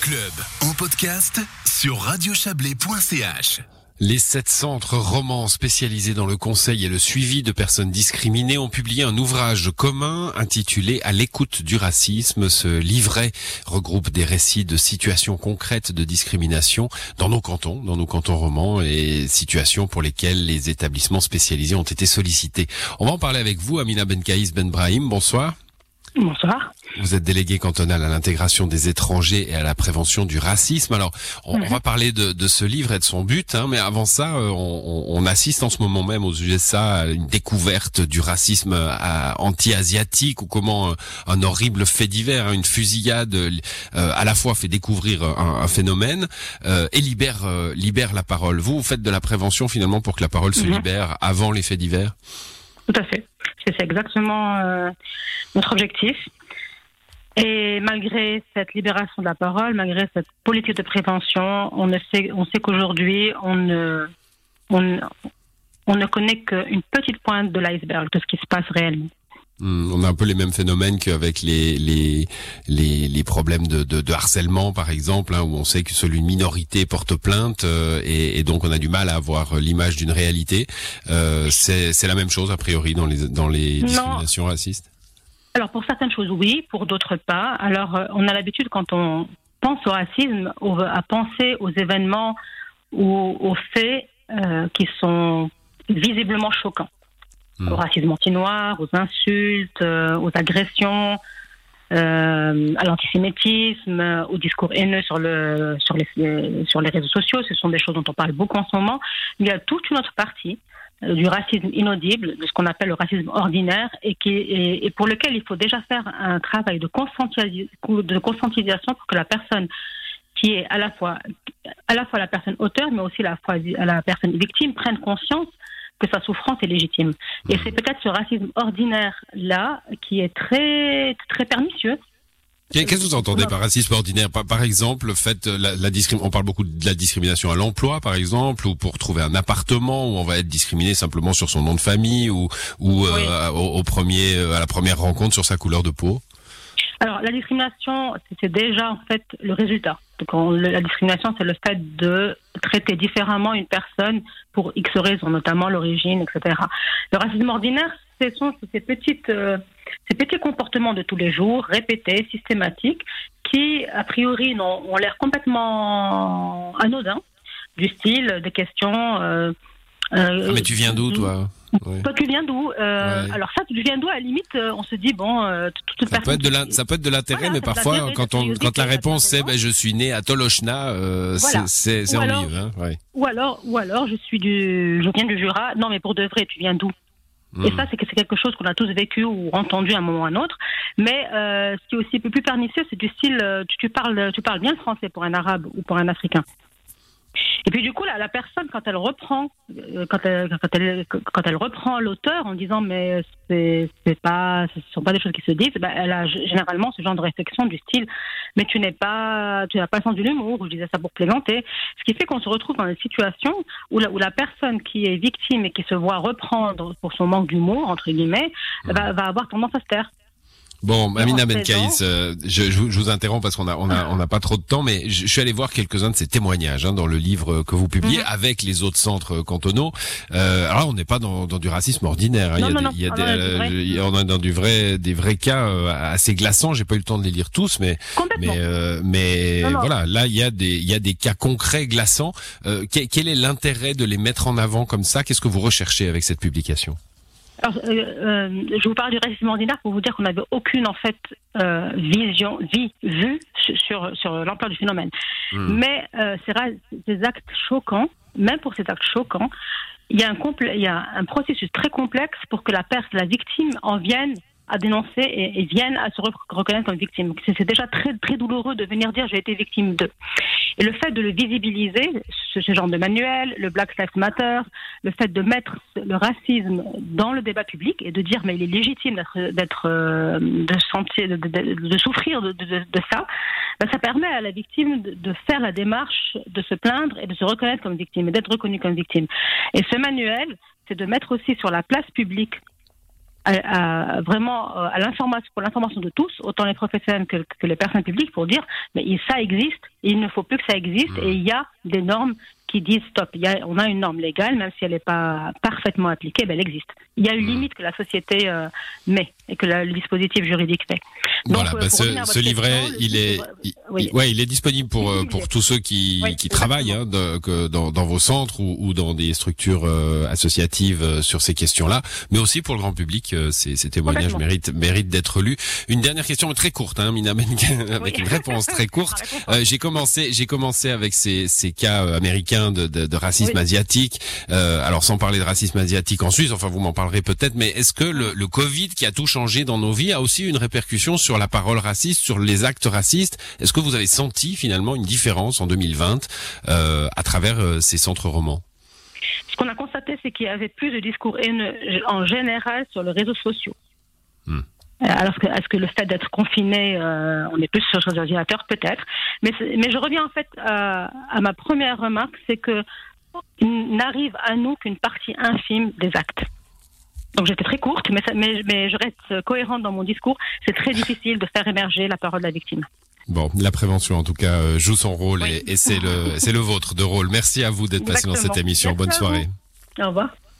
club en podcast sur radiochablais.ch. Les sept centres romans spécialisés dans le conseil et le suivi de personnes discriminées ont publié un ouvrage commun intitulé À l'écoute du racisme. Ce livret regroupe des récits de situations concrètes de discrimination dans nos cantons, dans nos cantons romans et situations pour lesquelles les établissements spécialisés ont été sollicités. On va en parler avec vous, Amina Benkaïs Benbrahim. Bonsoir. Bonsoir. Vous êtes délégué cantonal à l'intégration des étrangers et à la prévention du racisme. Alors, on, va parler de, ce livre et de son but, hein, mais avant ça, euh, on, assiste en ce moment même aux USA à une découverte du racisme euh, anti-asiatique ou comment euh, un, horrible fait divers, hein, une fusillade, à la fois fait découvrir un, phénomène et libère libère la parole. Vous, vous faites de la prévention finalement pour que la parole se mhm. libère avant les faits divers? Tout à fait. C'est exactement euh, notre objectif. Et malgré cette libération de la parole, malgré cette politique de prévention, on, sait, on sait qu'aujourd'hui, on ne, on, ne connaît qu'une petite pointe de l'iceberg de ce qui se passe réellement. Hmm, on a un peu les mêmes phénomènes qu'avec les, les, les, problèmes de, de, harcèlement, par exemple, hein, où on sait que seule une minorité porte plainte euh, et, donc on a du mal à avoir l'image d'une réalité. Euh, c'est la même chose, a priori, dans les, dans les discriminations racistes? Alors, pour certaines choses, oui, pour d'autres pas. Alors, euh, on a l'habitude, quand on pense au racisme, à penser aux événements ou aux faits qui sont visiblement choquants. Hmm. au racisme anti-noir, aux insultes, euh, aux agressions, euh, à l'antisémitisme, au discours haineux sur, le, sur, les, sur les réseaux sociaux. Ce sont des choses dont on parle beaucoup en ce moment. Il y a toute une autre partie euh, du racisme inaudible, de ce qu'on appelle le racisme ordinaire, et, qui, et, pour lequel il faut déjà faire un travail de, de conscientisation pour que la personne qui est à la fois à la fois la personne auteur, mais aussi la, fois, la personne victime, prenne conscience que sa souffrance est légitime. Et mmh. c'est peut-être ce racisme ordinaire-là qui est très, très pernicieux. Qu'est-ce que vous entendez par racisme ordinaire? Par, exemple, fait la, la on parle beaucoup de la discrimination à l'emploi, par exemple, ou pour trouver un appartement où on va être discriminé simplement sur son nom de famille ou, ou euh, au, premier, euh, à la première rencontre sur sa couleur de peau? Alors, la discrimination, c'est déjà en fait le résultat. Donc, la discrimination, c'est le fait de traiter différemment une personne pour X raisons, notamment l'origine, etc. Le racisme ordinaire, ce sont ces, petites, euh, ces petits comportements de tous les jours, répétés, systématiques, qui, a priori, ont, l'air complètement anodins, du style des questions. Euh, euh, ah, mais tu viens d'où, toi? Toi, tu viens d'où euh, Alors ça, tu viens d'où À la limite, euh, on se dit bon, euh, toute ça, peut être de ça peut être de l'intérêt, mais parfois, quand on, quand la réponse c'est, ben, je suis né à Tolochna, euh, c'est c'est ennuyeux. Hein, ouais. Ou alors, ou alors, je suis du, je viens du Jura. Non, mais pour de vrai, tu viens d'où? Et hmm. ça, c'est quelque chose qu'on a tous vécu ou entendu à un moment ou à un autre. Mais ce qui est aussi un peu plus pernicieux, c'est du style, tu, tu, parles, tu parles bien français pour un arabe ou pour un africain. Et puis du coup, la, la personne, quand elle reprend, euh, quand elle, quand elle, quand elle reprend l'auteur en disant mais c'est, c'est pas, ce sont pas des choses qui se disent, ben, elle a généralement ce genre de réflexion du style mais tu n'es pas, tu n'as pas le sens de l'humour. Je disais ça pour plaisanter. Ce qui fait qu'on se retrouve dans une situation où la, où la personne qui est victime et qui se voit reprendre pour son manque d'humour entre guillemets va, va avoir tendance à se taire. Bon, Amina Benkaïs, euh, je, je, vous interromps parce qu'on a on a on n'a pas trop de temps, mais je, suis allé voir quelques-uns de ces témoignages hein, dans le livre que vous publiez mhm. avec les autres centres cantonaux. Euh, alors on n'est pas dans, dans, du racisme ordinaire. Hein. il y a, des, il y a des, on est dans du vrai des vrais cas euh, assez glaçants. J'ai pas eu le temps de les lire tous, mais mais euh, mais voilà, là il y a des il y a des cas concrets glaçants. Euh, quel, quel est l'intérêt de les mettre en avant comme ça? Qu'est-ce que vous recherchez avec cette publication? Alors, euh, euh, je vous parle du racisme ordinaire pour vous dire qu'on n'avait aucune en fait euh, vision, vie, vue sur sur l'ampleur du phénomène. Hmm. Mais euh, ces, actes choquants, même pour ces actes choquants, il y a un il y a un processus très complexe pour que la personne, la victime, en vienne à dénoncer et, viennent à se reconnaître comme victime. C'est déjà très très douloureux de venir dire j'ai été victime d'eux. Et le fait de le visibiliser, ce, genre de manuel, le Black Lives Matter, le fait de mettre le racisme dans le débat public et de dire mais il est légitime d'être euh, de sentir de, souffrir de, ça, ben, ça permet à la victime de, faire la démarche de se plaindre et de se reconnaître comme victime et d'être reconnue comme victime. Et ce manuel, c'est de mettre aussi sur la place publique à, vraiment euh, à l'information pour l'information de tous, autant les professionnels que, que, les personnes publiques, pour dire mais ça existe, il ne faut plus que ça existe, et il y a des normes qui disent stop. Il y a, on a une norme légale, même si elle n'est pas parfaitement appliquée, ben elle existe. Il y a une mmh. limite que la société euh, met et que le dispositif juridique met. Voilà, euh, bah ce, ce livret, il est, il, ouais, il est disponible pour pour tous ceux qui, qui travaillent hein, de, que dans, dans vos centres ou, ou dans des structures associatives sur ces questions-là, mais aussi pour le grand public euh, ces, ces, témoignages méritent, méritent d'être lus. Une dernière question très courte, hein, Mina avec une réponse très courte. Euh, j'ai commencé, j'ai commencé avec ces, ces cas euh, américains de, de, de racisme asiatique. Euh, alors sans parler de racisme asiatique en Suisse, enfin vous m'en parlerez peut-être, mais est-ce que le, le Covid qui a tout changé dans nos vies a aussi une répercussion sur la parole raciste, sur les actes racistes Est-ce que vous avez senti finalement une différence en 2020 euh, à travers ces centres romans? Ce qu'on a constaté, c'est qu'il y avait plus de discours haineux en général sur les réseaux sociaux. Hmm. Euh, alors que, est-ce que le fait d'être confiné, euh, on est plus sur les ordinateurs peut-être. Mais, mais je reviens en fait à, à ma première remarque, c'est que n'arrive à nous qu'une partie infime des actes. Donc j'étais très courte, mais, mais, mais je reste cohérente dans mon discours. C'est très difficile de faire émerger la parole de la victime. Bon, la prévention en tout cas euh, joue son rôle et, et c'est le c'est le vôtre de rôle. Merci à vous d'être passé dans cette émission. Bonne soirée. Au revoir.